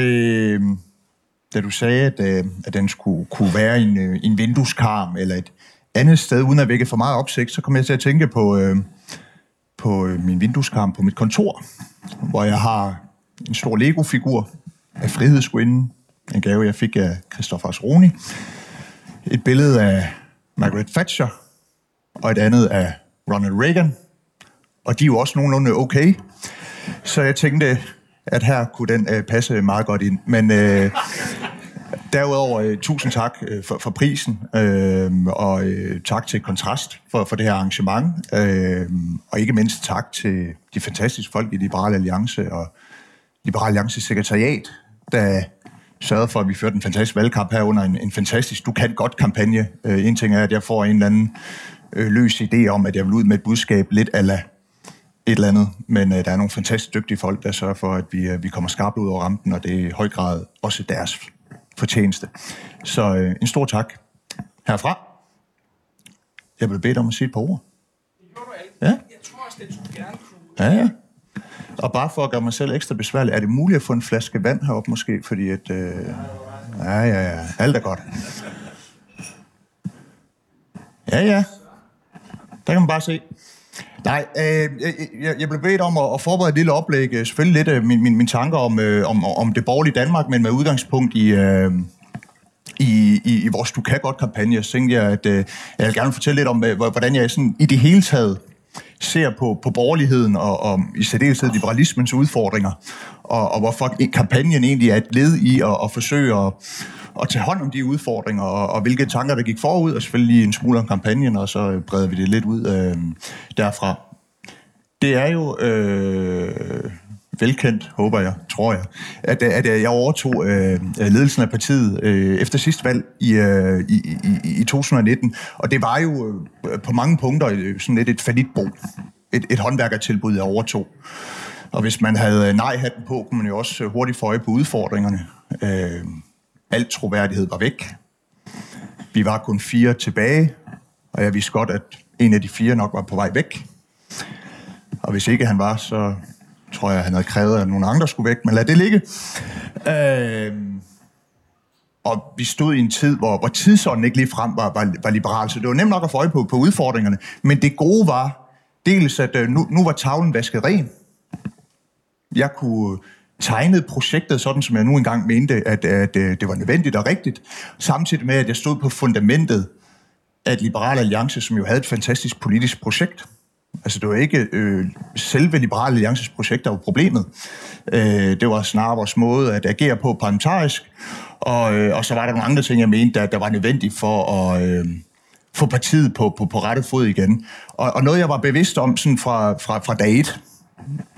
Øh, da du sagde, at, øh, at den skulle kunne være en, øh, en vindueskarm eller et andet sted, uden at vække for meget opsigt, så kom jeg til at tænke på, øh, på øh, min vindueskarm på mit kontor, hvor jeg har en stor Lego-figur af Frihedsgudinden, en gave, jeg fik af Christoffer Asroni, et billede af Margaret Thatcher, og et andet af Ronald Reagan, og de er jo også nogenlunde okay. Så jeg tænkte, at her kunne den øh, passe meget godt ind. Men øh, derudover, øh, tusind tak øh, for, for prisen, øh, og øh, tak til Kontrast for, for det her arrangement, øh, og ikke mindst tak til de fantastiske folk i Liberal Alliance og Liberal Alliance sekretariat, der sørgede for, at vi førte en fantastisk valgkamp her under en, en fantastisk Du kan godt kampagne. Øh, en ting er, at jeg får en eller anden øh, løs idé om, at jeg vil ud med et budskab lidt ala et eller andet, men øh, der er nogle fantastisk dygtige folk, der sørger for, at vi, øh, vi kommer skarpt ud over rampen, og det er i høj grad også deres fortjeneste. Så øh, en stor tak herfra. Jeg vil bede dig om at sige et par ord. Det gjorde du alt. Ja. Jeg tror også, det skulle gerne kunne. Ja, ja. Og bare for at gøre mig selv ekstra besværlig, er det muligt at få en flaske vand heroppe måske? Fordi at... Øh... Ja, ja, ja. Alt er godt. Ja, ja. Der kan man bare se. Nej, øh, jeg, jeg blev bedt om at, at forberede et lille oplæg. Øh, selvfølgelig lidt af min, min, min tanker om, øh, om, om det borgerlige Danmark, men med udgangspunkt i... Øh, i, i, i vores Du kan godt kampagne, så tænkte jeg, at øh, jeg vil gerne fortælle lidt om, øh, hvordan jeg sådan i det hele taget ser på, på borgerligheden og, og i særdeleshed liberalismens udfordringer, og, og hvorfor kampagnen egentlig er et led i at, at forsøge at, at tage hånd om de udfordringer, og, og hvilke tanker, der gik forud, og selvfølgelig en smule om kampagnen, og så breder vi det lidt ud øh, derfra. Det er jo øh, velkendt, håber jeg, tror jeg, at, at jeg overtog øh, ledelsen af partiet øh, efter sidste valg i, øh, i, i, i 2019, og det var jo øh, på mange punkter øh, sådan lidt et falitbo, et, et håndværkertilbud, jeg overtog. Og hvis man havde nej-hatten på, kunne man jo også hurtigt få øje på udfordringerne. Øh, alt troværdighed var væk. Vi var kun fire tilbage, og jeg vidste godt, at en af de fire nok var på vej væk. Og hvis ikke han var, så tror jeg, han havde krævet, at nogle andre skulle væk, men lad det ligge. Øh, og vi stod i en tid, hvor, hvor tidsånden ikke lige frem var, var, var liberal, så det var nemt nok at få øje på, på udfordringerne. Men det gode var dels, at øh, nu, nu var tavlen vasket ren. Jeg kunne tegnede projektet sådan, som jeg nu engang mente, at, at, at det var nødvendigt og rigtigt, samtidig med, at jeg stod på fundamentet af liberal alliance, som jo havde et fantastisk politisk projekt. Altså, det var ikke øh, selve Liberale Alliances projekt, der var problemet. Øh, det var snarere vores måde at agere på parlamentarisk, og, øh, og så var der nogle andre ting, jeg mente, der, der var nødvendigt for at øh, få partiet på, på, på rette fod igen. Og, og noget, jeg var bevidst om sådan fra, fra, fra dag et,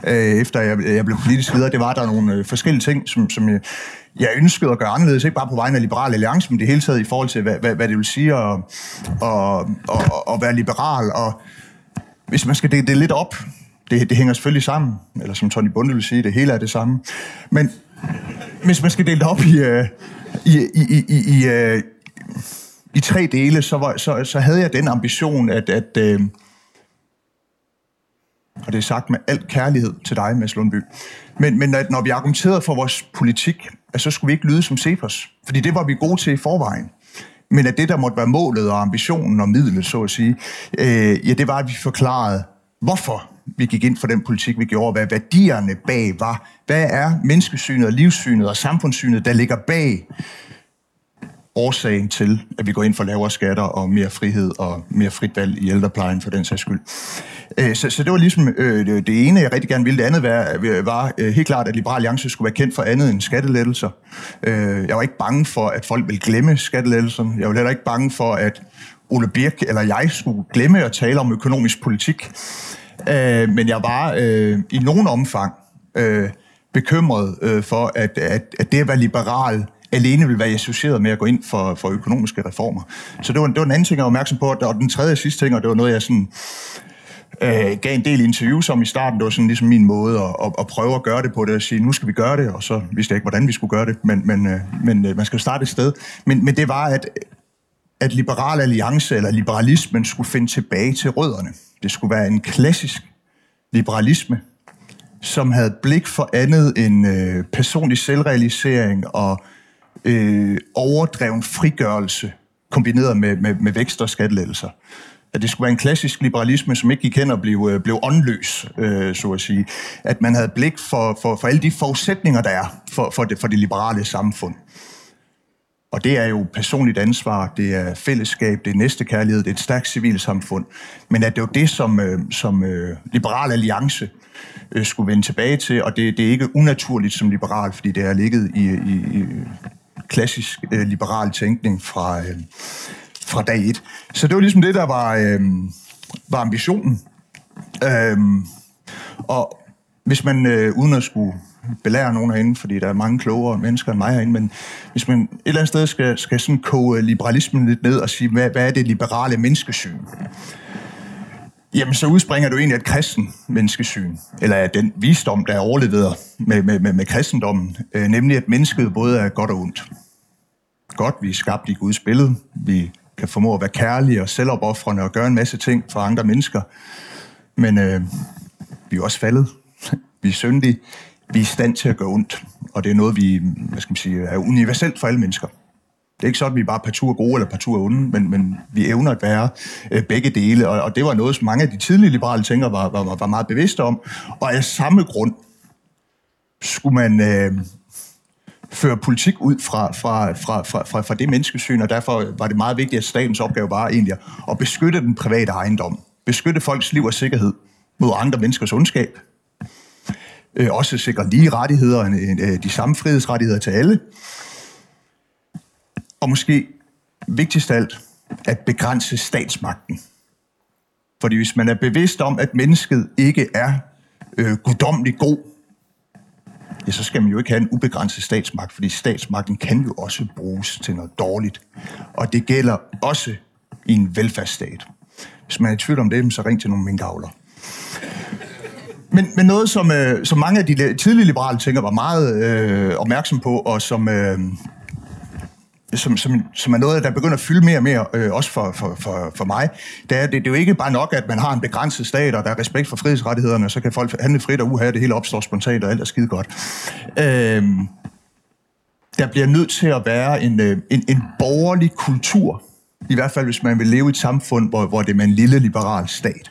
øh, efter jeg, jeg blev politisk leder, det var, at der er nogle øh, forskellige ting, som, som jeg, jeg ønskede at gøre anderledes, ikke bare på vegne af Liberal Alliance, men det hele taget i forhold til, hvad, hvad, hvad det vil sige at, at, at, at være liberal, og hvis man skal dele det lidt op, det, det hænger selvfølgelig sammen, eller som Tony Bunde vil sige, det hele er det samme. Men hvis man skal dele det op i, øh, i, i, i, i, uh, i tre dele, så, var, så, så havde jeg den ambition, at, at øh, og det er sagt med al kærlighed til dig, Mads Lundby, men, men at når vi argumenterede for vores politik, at så skulle vi ikke lyde som Cepos, fordi det var vi gode til i forvejen men at det, der måtte være målet og ambitionen og midlet, så at sige, øh, ja, det var, at vi forklarede, hvorfor vi gik ind for den politik, vi gjorde, hvad værdierne bag var. Hvad er menneskesynet og livssynet og samfundssynet, der ligger bag årsagen til, at vi går ind for lavere skatter og mere frihed og mere frit valg i ældreplejen for den sags skyld. Øh, så, så det var ligesom øh, det ene, jeg rigtig gerne ville. Det andet var, øh, var helt klart, at Liberal Alliance skulle være kendt for andet end skattelettelser. Jeg var ikke bange for, at folk ville glemme skattelettelserne. Jeg var heller ikke bange for, at Ole Birk eller jeg skulle glemme at tale om økonomisk politik. Men jeg var i nogen omfang bekymret for, at, at, at det at være liberal alene vil være associeret med at gå ind for, for økonomiske reformer. Så det var, det var den anden ting, jeg var opmærksom på. Og den tredje og sidste ting, og det var noget, jeg sådan, øh, gav en del interviews om i starten. Det var sådan ligesom min måde at, at, at prøve at gøre det på det, at sige, nu skal vi gøre det, og så vidste jeg ikke, hvordan vi skulle gøre det, men, men, øh, men øh, man skal starte et sted. Men, men det var, at, at Liberal Alliance eller liberalismen skulle finde tilbage til rødderne. Det skulle være en klassisk liberalisme, som havde blik for andet end øh, personlig selvrealisering og øh, overdreven frigørelse, kombineret med, med, med vækst og skattelettelser. At det skulle være en klassisk liberalisme, som ikke gik hen og blev, øh, blev åndløs, øh, så at sige. At man havde blik for, for, for alle de forudsætninger, der er for, for, det, for det liberale samfund. Og det er jo personligt ansvar, det er fællesskab, det er næstekærlighed, det er et stærkt civilsamfund. Men at det er jo det, som, øh, som øh, Liberal Alliance øh, skulle vende tilbage til, og det, det er ikke unaturligt som liberal, fordi det har ligget i, i, i klassisk øh, liberal tænkning fra, øh, fra dag et. Så det var ligesom det, der var, øh, var ambitionen. Øh, og hvis man, øh, uden at skulle belære nogen herinde, fordi der er mange klogere mennesker end mig herinde, men hvis man et eller andet sted skal, skal sådan koge liberalismen lidt ned og sige, hvad, hvad er det liberale menneskesyn? Jamen, så udspringer du egentlig af et kristen menneskesyn, eller af den visdom, der er overleveret med, med, med, med kristendommen, øh, nemlig at mennesket både er godt og ondt. Godt, vi er skabt i Guds billede, vi kan formå at være kærlige og selvopoffrende og gøre en masse ting for andre mennesker, men øh, vi er også faldet, vi er syndige, vi er i stand til at gøre ondt, og det er noget, vi hvad skal man sige, er universelt for alle mennesker. Det er ikke sådan, at vi bare partout er gode eller partout er onde, men, men vi evner at være øh, begge dele, og, og det var noget, som mange af de tidlige liberale tænkere var, var, var meget bevidste om. Og af samme grund skulle man øh, føre politik ud fra, fra, fra, fra, fra, fra det menneskesyn, og derfor var det meget vigtigt, at statens opgave var egentlig at beskytte den private ejendom, beskytte folks liv og sikkerhed mod andre menneskers ondskab, øh, også sikre lige rettigheder, øh, de samme frihedsrettigheder til alle, og måske vigtigst af alt, at begrænse statsmagten. Fordi hvis man er bevidst om, at mennesket ikke er øh, guddommelig god, ja, så skal man jo ikke have en ubegrænset statsmagt, fordi statsmagten kan jo også bruges til noget dårligt. Og det gælder også i en velfærdsstat. Hvis man er i tvivl om det, så ring til nogle minkavler. Men, men noget, som, øh, som mange af de tidlige liberale tænker var meget øh, opmærksom på, og som, øh, som, som, som er noget, der begynder at fylde mere og mere, øh, også for, for, for, for mig, det er, det, det er jo ikke bare nok, at man har en begrænset stat, og der er respekt for frihedsrettighederne, og så kan folk handle frit og uha, det hele opstår spontant, og alt er skide godt. Øh, der bliver nødt til at være en, øh, en, en borgerlig kultur, i hvert fald hvis man vil leve i et samfund, hvor, hvor det er med en lille liberal stat.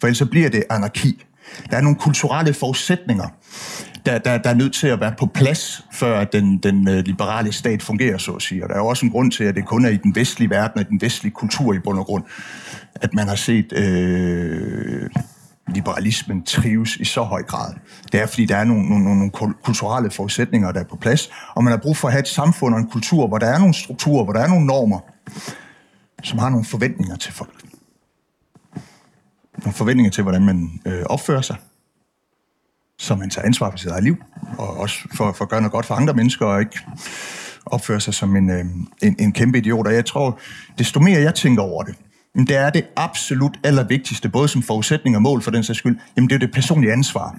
For ellers så bliver det anarki. Der er nogle kulturelle forudsætninger, der, der, der er nødt til at være på plads, før den, den øh, liberale stat fungerer, så at sige. Og der er jo også en grund til, at det kun er i den vestlige verden og i den vestlige kultur i bund og grund, at man har set øh, liberalismen trives i så høj grad. Det er, fordi der er nogle, nogle, nogle kulturelle forudsætninger, der er på plads, og man har brug for at have et samfund og en kultur, hvor der er nogle strukturer, hvor der er nogle normer, som har nogle forventninger til folk. Nogle forventninger til, hvordan man øh, opfører sig, som man tager ansvar for sit eget liv, og også for, for at gøre noget godt for andre mennesker, og ikke opføre sig som en, øh, en, en kæmpe idiot. Og jeg tror, desto mere jeg tænker over det, men det er det absolut allervigtigste, både som forudsætning og mål for den sags skyld, jamen det er det personlige ansvar.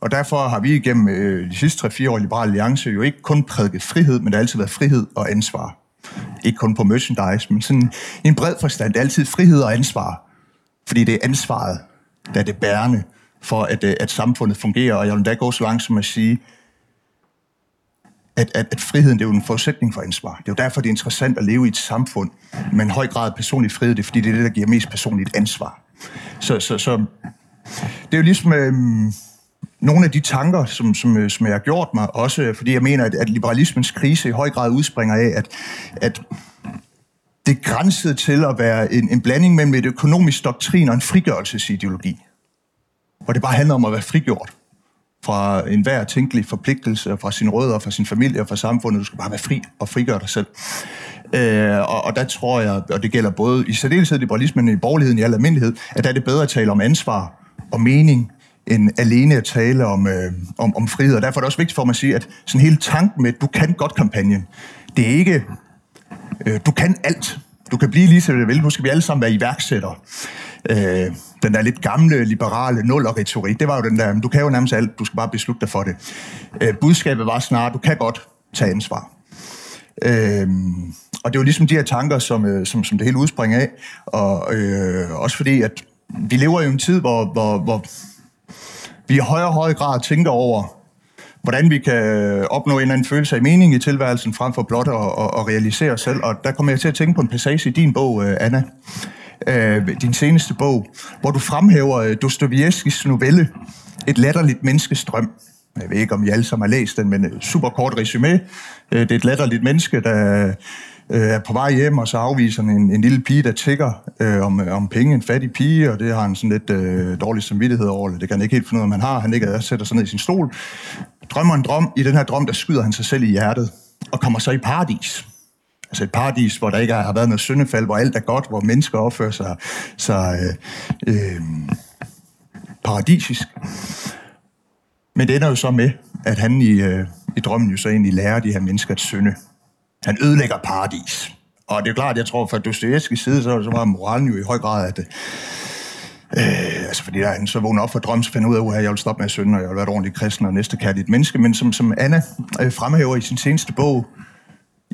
Og derfor har vi igennem øh, de sidste 3-4 år i Liberale Alliance jo ikke kun prædiket frihed, men det har altid været frihed og ansvar. Ikke kun på merchandise, men sådan i en bred forstand. Det er altid frihed og ansvar. Fordi det er ansvaret, der er det bærende for, at, øh, at samfundet fungerer. Og jeg vil da gå så langt som at sige, at, at, at friheden det er jo en forudsætning for ansvar. Det er jo derfor, det er interessant at leve i et samfund med en høj grad af personlig frihed. Det er fordi, det er det, der giver mest personligt ansvar. Så, så, så det er jo ligesom øhm, nogle af de tanker, som, som, øh, som jeg har gjort mig, også fordi jeg mener, at, at liberalismens krise i høj grad udspringer af, at, at det grænsede til at være en, en blanding mellem et økonomisk doktrin og en frigørelsesideologi hvor det bare handler om at være frigjort fra enhver tænkelig forpligtelse, fra sine rødder, fra sin familie og fra samfundet. Du skal bare være fri og frigøre dig selv. Øh, og, og der tror jeg, og det gælder både i særdeleshed liberalismen og i borgerligheden i al almindelighed, at der er det bedre at tale om ansvar og mening, end alene at tale om, øh, om, om frihed. Og derfor er det også vigtigt for mig at sige, at sådan hele tanken med, at du kan godt kampagnen, det er ikke, øh, du kan alt. Du kan blive lige så det vil. Nu skal vi alle sammen være iværksættere øh, den der lidt gamle, liberale nuller-retorik. det var jo den der, du kan jo nærmest alt, du skal bare beslutte dig for det. Øh, budskabet var snart, du kan godt tage ansvar. Øh, og det er jo ligesom de her tanker, som, øh, som, som det hele udspringer af, og øh, også fordi, at vi lever i en tid, hvor, hvor, hvor vi i højere og højere grad tænker over, hvordan vi kan opnå en eller anden følelse af mening i tilværelsen, frem for blot at, at, at realisere os selv. Og der kommer jeg til at tænke på en passage i din bog, øh, Anna, øh, din seneste bog, hvor du fremhæver øh, Dostojevskis novelle, Et latterligt menneskestrøm. Jeg ved ikke, om I alle sammen har læst den, men øh, super kort resume. Øh, det er et latterligt menneske, der øh, er på vej hjem, og så afviser han en, en lille pige, der tigger øh, om, om penge, en fattig pige, og det har han sådan lidt øh, dårlig samvittighed over. Det kan han ikke helt finde ud af, man har. Han ligger og sætter sig ned i sin stol, drømmer en drøm. I den her drøm, der skyder han sig selv i hjertet, og kommer så i paradis. Altså et paradis, hvor der ikke har været noget syndefald, hvor alt er godt, hvor mennesker opfører sig, sig øh, øh, paradisisk. Men det ender jo så med, at han i, øh, i drømmen jo så egentlig lærer de her mennesker at synde. Han ødelægger paradis. Og det er klart, jeg tror, fra Dostoyevskis side, så, så var moralen jo i høj grad, at Øh, øh altså fordi der, han så vågner op for drømmen, så finder ud af, at jeg vil stoppe med at synde, og jeg vil være et ordentligt kristen og næste kærligt menneske. Men som, som Anna øh, fremhæver i sin seneste bog,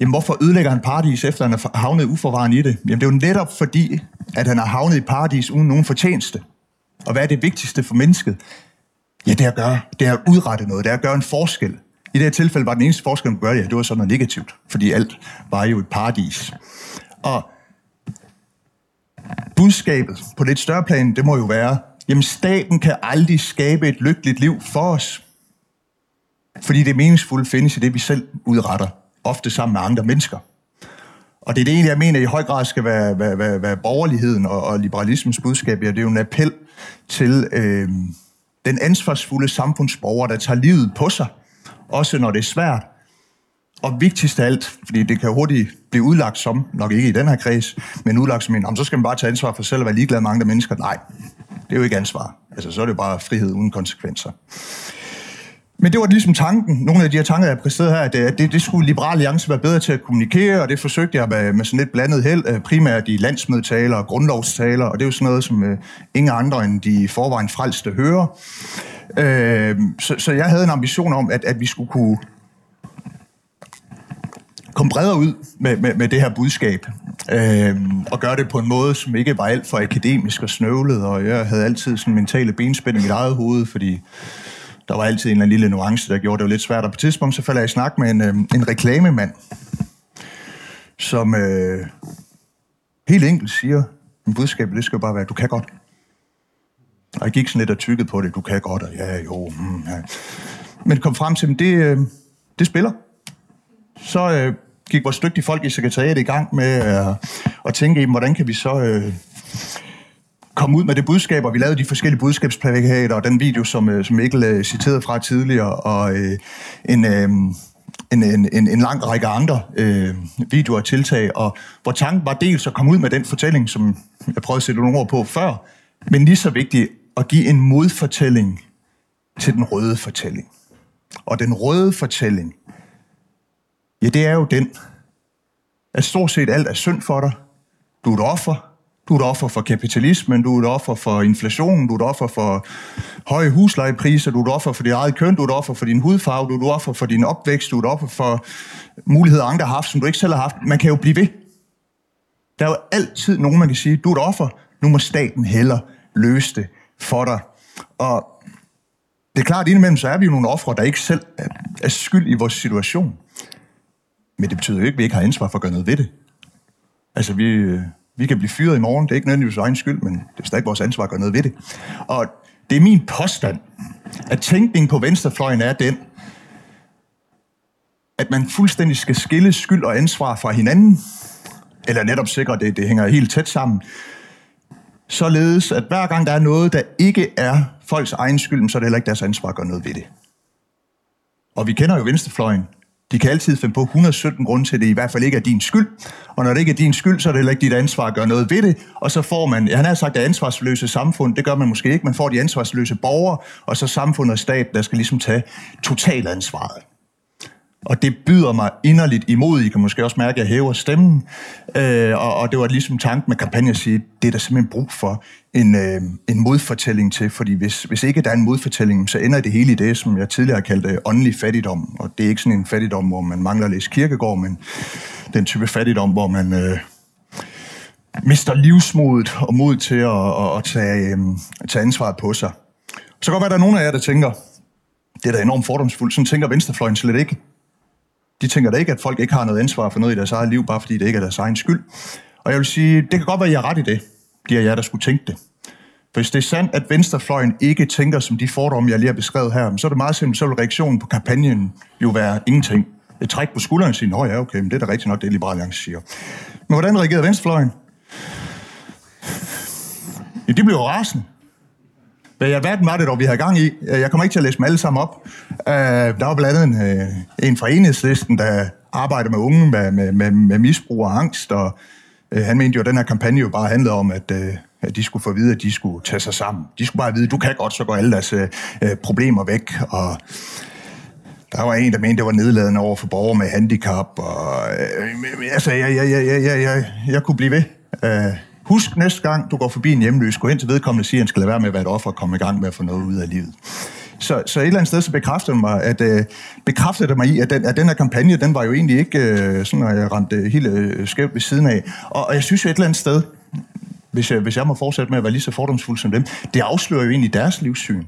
jamen hvorfor ødelægger han paradis, efter han er havnet uforvarende i det? Jamen det er jo netop fordi, at han har havnet i paradis uden nogen fortjeneste. Og hvad er det vigtigste for mennesket? Ja, det er at gøre, det er at udrette noget, det er at gøre en forskel. I det her tilfælde var den eneste forskel, man gøre det, ja, det var sådan noget negativt, fordi alt var jo et paradis. Og budskabet på lidt større plan, det må jo være, jamen staten kan aldrig skabe et lykkeligt liv for os. Fordi det meningsfulde findes i det, vi selv udretter, ofte sammen med andre mennesker. Og det er det egentlig, jeg mener, i høj grad skal være, være, være, være borgerligheden og, og liberalismens budskab. Ja, det er jo en appel til øh, den ansvarsfulde samfundsborger, der tager livet på sig, også når det er svært, og vigtigst af alt, fordi det kan hurtigt blive udlagt som, nok ikke i den her kreds, men udlagt som en, så skal man bare tage ansvar for selv og være ligeglad med andre mennesker. Nej, det er jo ikke ansvar. Altså, så er det jo bare frihed uden konsekvenser. Men det var ligesom tanken, nogle af de her tanker, jeg præsterede her, øh, at det, det skulle Liberal Alliance være bedre til at kommunikere, og det forsøgte jeg med, med sådan lidt blandet held, øh, primært i landsmødetaler og grundlovstaler, og det er jo sådan noget, som uh, ingen andre end de forvejen frelste hører. Uh, så, så jeg havde en ambition om, at, at vi skulle kunne komme bredere ud med, med, med det her budskab, øh, og gøre det på en måde, som ikke var alt for akademisk og snøvlet, og jeg havde altid sådan mentale benspænd i mit eget hoved, fordi der var altid en eller anden lille nuance, der gjorde det jo lidt svært, og på et tidspunkt så falder jeg i snak med en, øh, en reklamemand, som øh, helt enkelt siger, en budskab, det skal bare være, du kan godt. Og jeg gik sådan lidt og tykkede på det, du kan godt, og ja, jo, mm, ja. Men kom frem til, at det, øh, det spiller. Så øh, gik vores dygtige folk i sekretariatet i gang med øh, at tænke, hvordan kan vi så øh, komme ud med det budskab, og vi lavede de forskellige budskabsplakater, og den video, som, øh, som Mikkel øh, citerede fra tidligere, og øh, en... Øh, en, en, en, en lang række andre øh, videoer og tiltag, og hvor tanken var dels at komme ud med den fortælling, som jeg prøvede at sætte nogle ord på før, men lige så vigtigt at give en modfortælling til den røde fortælling. Og den røde fortælling, Ja, det er jo den, at stort set alt er synd for dig. Du er et offer. Du er et offer for kapitalismen, du er et offer for inflationen, du er et offer for høje huslejepriser, du er et offer for dit eget køn, du er et offer for din hudfarve, du er et offer for din opvækst, du er et offer for muligheder, andre har haft, som du ikke selv har haft. Man kan jo blive ved. Der er jo altid nogen, man kan sige, du er et offer, nu må staten heller løse det for dig. Og det er klart, at indimellem så er vi jo nogle ofre, der ikke selv er skyld i vores situation. Men det betyder jo ikke, at vi ikke har ansvar for at gøre noget ved det. Altså, vi, øh, vi kan blive fyret i morgen. Det er ikke nødvendigvis egen skyld, men det er stadig vores ansvar at gøre noget ved det. Og det er min påstand, at tænkningen på venstrefløjen er den, at man fuldstændig skal skille skyld og ansvar fra hinanden, eller netop sikre, at det, det hænger helt tæt sammen, således at hver gang der er noget, der ikke er folks egen skyld, så er det heller ikke deres ansvar at gøre noget ved det. Og vi kender jo venstrefløjen. De kan altid finde på 117 grunde til, at det i hvert fald ikke er din skyld. Og når det ikke er din skyld, så er det heller ikke dit ansvar at gøre noget ved det. Og så får man, han har sagt, det ansvarsløse samfund. Det gør man måske ikke. Man får de ansvarsløse borgere, og så samfundet og stat, der skal ligesom tage totalansvaret. Og det byder mig inderligt imod. I kan måske også mærke, at jeg hæver stemmen. Øh, og, og det var ligesom tanken med kampagnen at sige, det er der simpelthen brug for en, øh, en modfortælling til. Fordi hvis, hvis ikke der er en modfortælling, så ender det hele i det, som jeg tidligere har kaldt øh, åndelig fattigdom. Og det er ikke sådan en fattigdom, hvor man mangler at læse kirkegård, men den type fattigdom, hvor man... Øh, mister livsmodet og mod til at, at, at tage, øh, tage ansvaret på sig. Så kan godt være, at der er nogen af jer, der tænker, det er da enormt fordomsfuldt. Sådan tænker venstrefløjen slet ikke. De tænker da ikke, at folk ikke har noget ansvar for noget i deres eget liv, bare fordi det ikke er deres egen skyld. Og jeg vil sige, det kan godt være, at jeg er ret i det, de af jer, der skulle tænke det. For hvis det er sandt, at venstrefløjen ikke tænker som de fordomme, jeg lige har beskrevet her, så er det meget simpelt, så vil reaktionen på kampagnen jo være ingenting. Et træk på skulderen og sige, ja, okay, men det er da rigtigt nok, det Liberale Alliance siger. Men hvordan reagerede venstrefløjen? Ja, de blev rasende. Øh, Hvad i alverden var det dog, vi havde gang i? Øh, jeg kommer ikke til at læse dem alle sammen op. Øh, der var blandt andet en, en fra enhedslisten, der arbejder med unge med, med, med, med misbrug og angst, og han mente jo, at den her kampagne jo bare handlede om, at, at de skulle få at vide, at de skulle tage sig sammen. De skulle bare vide, at du kan godt, så går alle deres uh, problemer væk. Og der var en, der mente, det var nedladende over for borgere med handicap. Og, uh, altså, jeg, jeg, jeg, jeg, jeg, jeg, jeg kunne blive ved. Uh, Husk næste gang, du går forbi en hjemløs, gå ind til vedkommende og sige, at han skal lade være med at være et offer og komme i gang med at få noget ud af livet. Så, så et eller andet sted så bekræftede det mig, at, øh, bekræftede det mig i, at den, at den her kampagne, den var jo egentlig ikke øh, sådan, at jeg ramte helt øh, skævt ved siden af. Og, og jeg synes jo et eller andet sted, hvis jeg, hvis jeg må fortsætte med at være lige så fordomsfuld som dem, det afslører jo egentlig deres livssyn.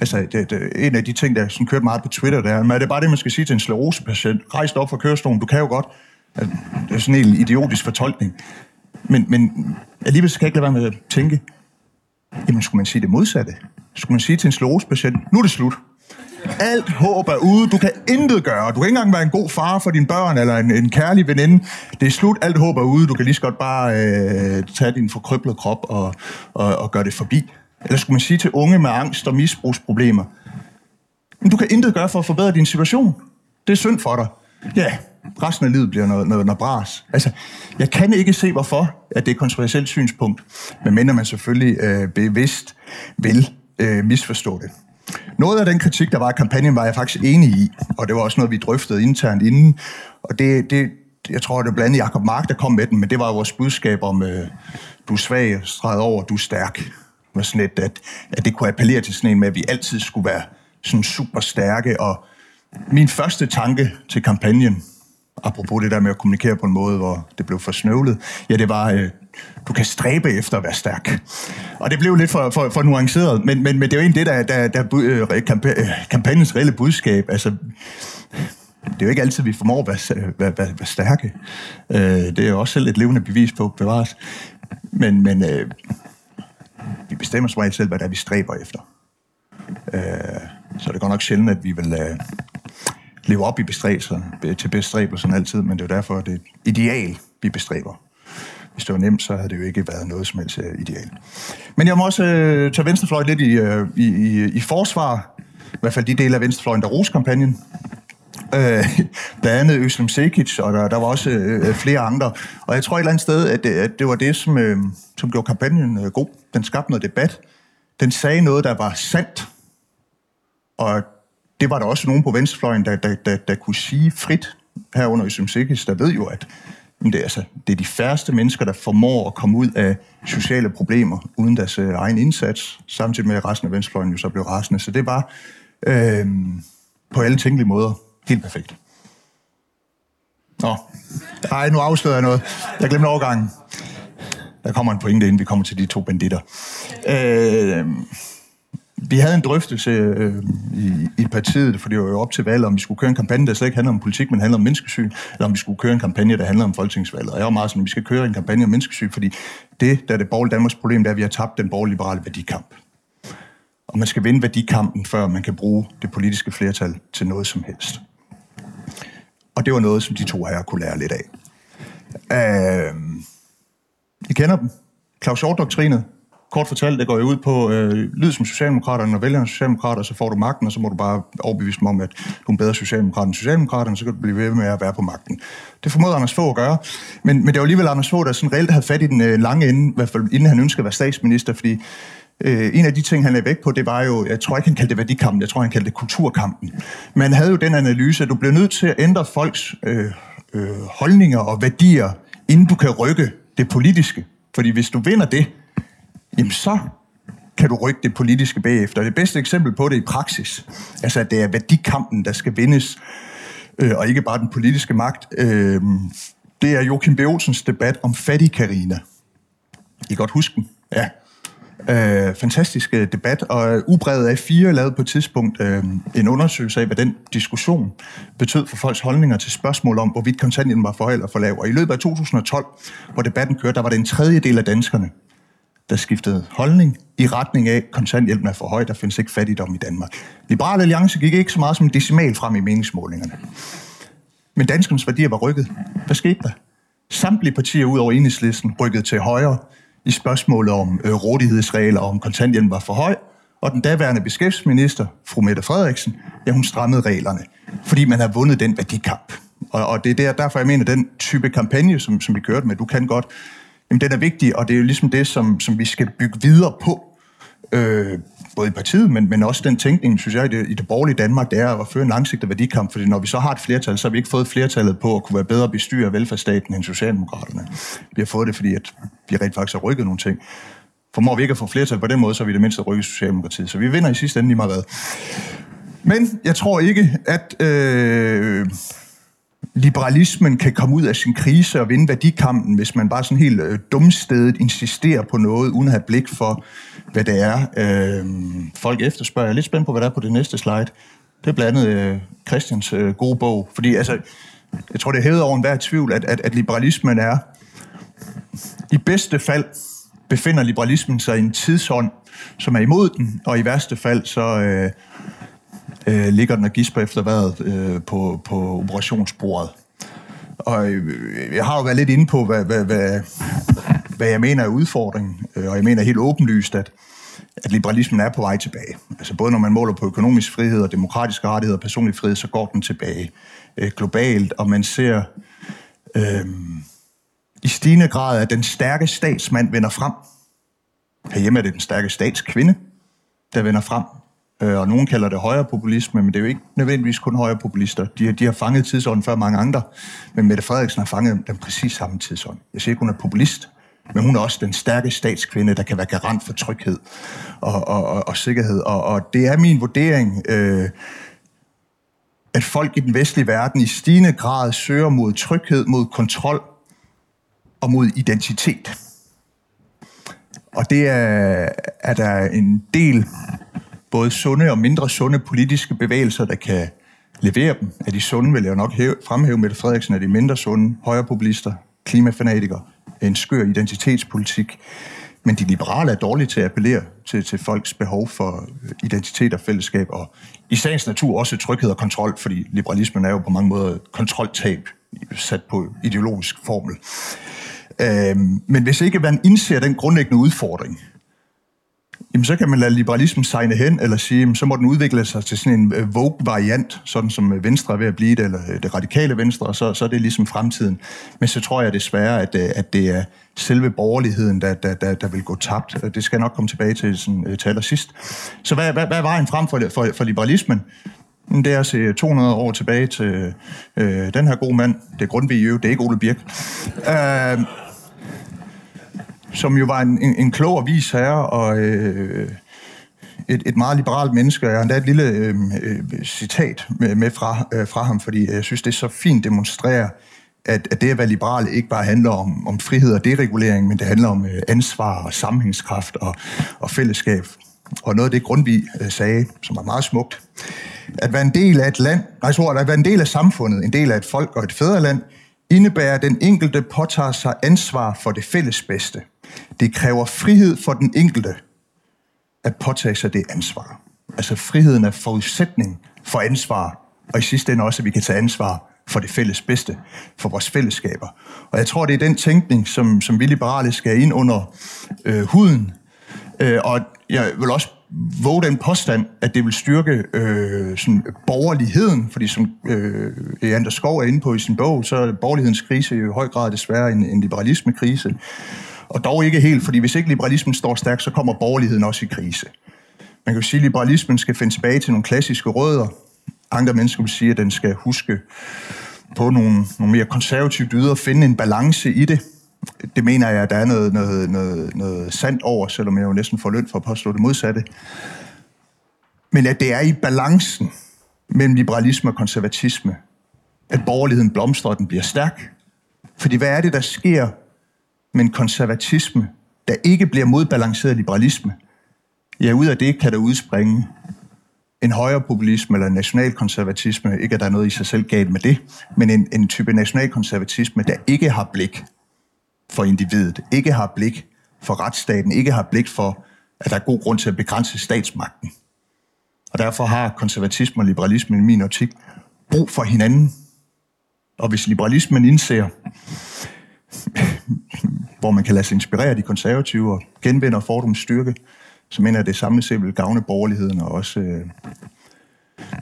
Altså, det, det, en af de ting, der sådan kørte meget på Twitter, der, men det er bare det, man skal sige til en sklerosepatient. Rejs op fra kørestolen, du kan jo godt. Altså, det er sådan en idiotisk fortolkning. Men, men alligevel skal jeg ikke lade være med at tænke, jamen skulle man sige det modsatte? Skulle man sige til en sklerosepatient, nu er det slut. Alt håb er ude. Du kan intet gøre. Du kan ikke engang være en god far for dine børn, eller en, en kærlig veninde. Det er slut. Alt håb er ude. Du kan lige så godt bare øh, tage din forkrøblede krop og, og, og gøre det forbi. Eller skulle man sige til unge med angst og misbrugsproblemer, men du kan intet gøre for at forbedre din situation. Det er synd for dig. Ja, resten af livet bliver noget, noget, noget bras. Altså, jeg kan ikke se, hvorfor at det er et kontroversielt synspunkt, medmindre man selvfølgelig øh, bevidst vil øh, misforstå det. Noget af den kritik, der var i kampagnen, var jeg faktisk enig i, og det var også noget, vi drøftede internt inden, og det, det, jeg tror, det var blandt andet Jacob Mark, der kom med den, men det var vores budskab om, øh, du er svag, stræd over, du er stærk. Var sådan lidt, at, at det kunne appellere til sådan en med, at vi altid skulle være sådan super stærke, og min første tanke til kampagnen, apropos det der med at kommunikere på en måde, hvor det blev for snøvlet, ja, det var, øh, du kan stræbe efter at være stærk. Og det blev lidt for, for, for nuanceret, men, men, men det er jo egentlig det, der, der, der øh, øh, kampagnens reelle budskab. Altså, det er jo ikke altid, vi formår at være, øh, være, være, være stærke. Øh, det er jo også selv et levende bevis på bevares. Men, men øh, vi bestemmer sig selv, hvad det er, vi stræber efter. Øh, så det går nok sjældent, at vi vil øh, leve op i bestræbelserne, til bestræbelserne altid, men det er jo derfor, at det er et ideal, vi bestræber. Hvis det var nemt, så havde det jo ikke været noget som helst øh, ideal. Men jeg må også øh, tage venstrefløjen lidt i, øh, i, i, i forsvar, i hvert fald de dele af venstrefløjen, der roste kampagnen. Øh, blandt andet Øslem Sekic, og der, der var også øh, flere andre. Og jeg tror et eller andet sted, at det, at det var det, som, øh, som gjorde kampagnen øh, god. Den skabte noget debat. Den sagde noget, der var sandt. Og det var der også nogen på venstrefløjen, der, der, der, der kunne sige frit herunder i Symsikis, der ved jo, at det er, altså, det er de færreste mennesker, der formår at komme ud af sociale problemer uden deres øh, egen indsats, samtidig med at resten af venstrefløjen jo så blev rasende. Så det var øh, på alle tænkelige måder helt perfekt. Nå, nej, nu afslører jeg noget. Jeg glemte overgangen. Der kommer en pointe, inden vi kommer til de to banditter. Øh, vi havde en drøftelse øh, i, i partiet, for det var jo op til valget, om vi skulle køre en kampagne, der slet ikke handler om politik, men handler om menneskesyn, eller om vi skulle køre en kampagne, der handler om folketingsvalget. Og jeg var meget sådan, at vi skal køre en kampagne om menneskesyn, fordi det, der er det borgerlige Danmarks problem, det er, at vi har tabt den borgerlige værdikamp. Og man skal vinde værdikampen, før man kan bruge det politiske flertal til noget som helst. Og det var noget, som de to her kunne lære lidt af. Øh, I kender dem. Claus Hjort-doktrinet, kort fortalt, det går jo ud på, øh, lyd som Socialdemokraterne, og vælger Socialdemokrater, så får du magten, og så må du bare overbevise dem om, at du er en bedre Socialdemokrat end Socialdemokraterne, så kan du blive ved med at være på magten. Det formoder Anders Fogh at gøre, men, men det var alligevel Anders Fogh, der sådan reelt havde fat i den øh, lange ende, i hvert fald inden han ønskede at være statsminister, fordi øh, en af de ting, han lagde væk på, det var jo, jeg tror ikke, han kaldte det værdikampen, jeg tror, han kaldte det kulturkampen. Men han havde jo den analyse, at du bliver nødt til at ændre folks øh, øh, holdninger og værdier, inden du kan rykke det politiske. Fordi hvis du vinder det, jamen så kan du rykke det politiske bagefter. Det bedste eksempel på det i praksis, altså at det er værdikampen, der skal vindes, øh, og ikke bare den politiske magt, øh, det er Joachim B. Olsens debat om fattig Karina. I godt huske den? Ja. Øh, fantastisk øh, debat, og ubrevet af fire lavede på et tidspunkt øh, en undersøgelse af, hvad den diskussion betød for folks holdninger til spørgsmål om, hvorvidt kontanthjælpen var for høj eller for lav. Og i løbet af 2012, hvor debatten kørte, der var det en tredjedel af danskerne, der skiftede holdning i retning af, at kontanthjælpen er for høj, der findes ikke fattigdom i Danmark. Liberal Alliance gik ikke så meget som en decimal frem i meningsmålingerne. Men danskernes værdier var rykket. Hvad skete der? Samtlige partier ud over enhedslisten rykkede til højre i spørgsmålet om øh, rådighedsregler og om kontanthjælpen var for høj, og den daværende beskæftigelsesminister, fru Mette Frederiksen, ja, hun strammede reglerne, fordi man har vundet den værdikamp. Og, og det er der, derfor, jeg mener, den type kampagne, som, som vi kørte med, du kan godt, jamen, den er vigtig, og det er jo ligesom det, som, som vi skal bygge videre på øh, både i partiet, men, men også den tænkning, synes jeg, i det, i det borgerlige Danmark, det er at føre en langsigtet værdikamp, fordi når vi så har et flertal, så har vi ikke fået flertallet på at kunne være bedre bestyre af velfærdsstaten end Socialdemokraterne. Vi har fået det, fordi at vi rent faktisk har rykket nogle ting. For vi ikke at få flertal på den måde, så har vi det mindste rykket Socialdemokratiet. Så vi vinder i sidste ende lige meget hvad. Men jeg tror ikke, at øh, liberalismen kan komme ud af sin krise og vinde værdikampen, hvis man bare sådan helt øh, dumstedet insisterer på noget, uden at have blik for, hvad det er, øh, folk efterspørger. Jeg er lidt spændt på, hvad der er på det næste slide. Det er blandt andet øh, Christians øh, gode bog. Fordi altså, jeg tror, det er hævet over enhver tvivl, at, at, at liberalismen er, i bedste fald befinder liberalismen sig i en tidsånd, som er imod den, og i værste fald så øh, øh, ligger den og gisper efter vejret øh, på, på operationsbordet. Og øh, jeg har jo været lidt inde på, hvad, hvad, hvad, hvad jeg mener er udfordringen, øh, og jeg mener helt åbenlyst, at, at liberalismen er på vej tilbage. Altså både når man måler på økonomisk frihed og demokratiske rettigheder og personlig frihed, så går den tilbage øh, globalt, og man ser øh, i stigende grad, at den stærke statsmand vender frem. Herhjemme er det den stærke statskvinde, der vender frem. Øh, og nogen kalder det højre populisme, men det er jo ikke nødvendigvis kun højre populister. De, de har fanget tidsånden før mange andre, men Mette Frederiksen har fanget den præcis samme tidsånd. Jeg siger ikke, hun er populist, men hun er også den stærke statskvinde, der kan være garant for tryghed og, og, og, og sikkerhed. Og, og det er min vurdering, øh, at folk i den vestlige verden i stigende grad søger mod tryghed, mod kontrol og mod identitet. Og det er, er der en del både sunde og mindre sunde politiske bevægelser, der kan levere dem. Af de sunde vil jeg nok hæve, fremhæve Mette Frederiksen, af de mindre sunde, højrepopulister, klimafanatikere, en skør identitetspolitik. Men de liberale er dårlige til at appellere til, til folks behov for øh, identitet og fællesskab, og i sagens natur også tryghed og kontrol, fordi liberalismen er jo på mange måder kontroltab sat på ideologisk formel. Øhm, men hvis ikke man indser den grundlæggende udfordring, jamen så kan man lade liberalismen sejne hen, eller sige, jamen, så må den udvikle sig til sådan en uh, Vogue-variant, sådan som øh, Venstre er ved at blive det, eller øh, det radikale Venstre, og så, så er det ligesom fremtiden. Men så tror jeg desværre, at, øh, at det er selve borgerligheden, der, der, der, der vil gå tabt. Det skal jeg nok komme tilbage til sådan, til allersidst. Så hvad, hvad, hvad er vejen frem for, for, for liberalismen? Det er at se 200 år tilbage til øh, den her gode mand. Det er Grundtvig det er ikke Ole Birk. Øh, som jo var en, en, en klog og vis herre, og øh, et, et meget liberalt menneske. Jeg har endda et lille øh, øh, citat med, med fra, øh, fra ham, fordi jeg synes, det så fint demonstrerer, at, at det at være liberal ikke bare handler om, om frihed og deregulering, men det handler om øh, ansvar og sammenhængskraft og, og fællesskab. Og noget af det Grundtvig øh, sagde, som var meget smukt, at være en del af et land, nej, så at være en del af samfundet, en del af et folk og et fædreland, indebærer, at den enkelte påtager sig ansvar for det fælles bedste. Det kræver frihed for den enkelte at påtage sig det ansvar. Altså friheden er forudsætning for ansvar, og i sidste ende også, at vi kan tage ansvar for det fælles bedste, for vores fællesskaber. Og jeg tror, det er den tænkning, som, som vi liberale skal ind under øh, huden. Øh, og jeg vil også våge den påstand, at det vil styrke øh, sådan borgerligheden, fordi som øh, Anders Skov er inde på i sin bog, så er borgerlighedens krise i høj grad desværre en, en liberalismekrise. Og dog ikke helt, fordi hvis ikke liberalismen står stærkt, så kommer borgerligheden også i krise. Man kan jo sige, at liberalismen skal finde tilbage til nogle klassiske rødder. Andre mennesker vil sige, at den skal huske på nogle, nogle mere konservative dyder og finde en balance i det. Det mener jeg, at der er noget, noget, noget, noget sandt over, selvom jeg jo næsten får løn for at påstå det modsatte. Men at det er i balancen mellem liberalisme og konservatisme, at borgerligheden blomstrer, og den bliver stærk. Fordi hvad er det, der sker men konservatisme, der ikke bliver modbalanceret liberalisme, ja, ud af det kan der udspringe en højere populisme eller en nationalkonservatisme, ikke at der er noget i sig selv galt med det, men en, en type nationalkonservatisme, der ikke har blik for individet, ikke har blik for retsstaten, ikke har blik for, at der er god grund til at begrænse statsmagten. Og derfor har konservatisme og liberalisme i min optik brug for hinanden. Og hvis liberalismen indser, hvor man kan lade sig inspirere af de konservative og genvinder fordums styrke, så mener jeg, at det samlet set vil gavne borgerligheden og også øh,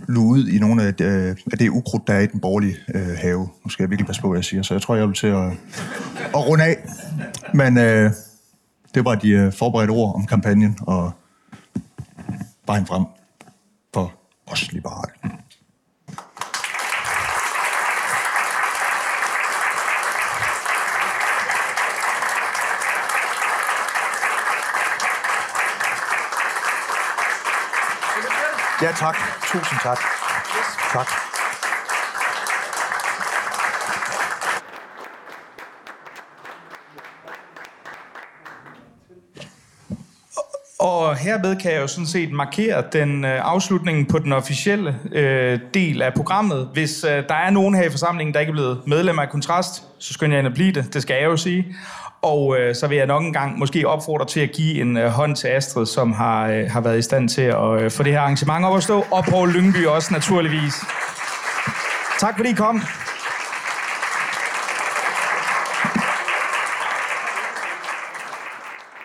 luge ud i nogle af øh, af det ukrudt, der er i den borgerlige øh, have. Nu skal jeg virkelig passe på, hvad jeg siger, så jeg tror, jeg vil til at, at runde af. Men øh, det var de øh, forberedte ord om kampagnen og vejen frem for os liberale. Ja, tak. Tusind tak. Tak. Og herved kan jeg jo sådan set markere den øh, afslutningen på den officielle øh, del af programmet. Hvis øh, der er nogen her i forsamlingen, der ikke er blevet medlemmer af Kontrast, så skynder jeg ind at blive det. Det skal jeg jo sige. Og øh, så vil jeg nok en gang måske opfordre til at give en øh, hånd til Astrid, som har, øh, har været i stand til at øh, få det her arrangement op at stå. Og Poul Lyngby også naturligvis. Tak fordi I kom.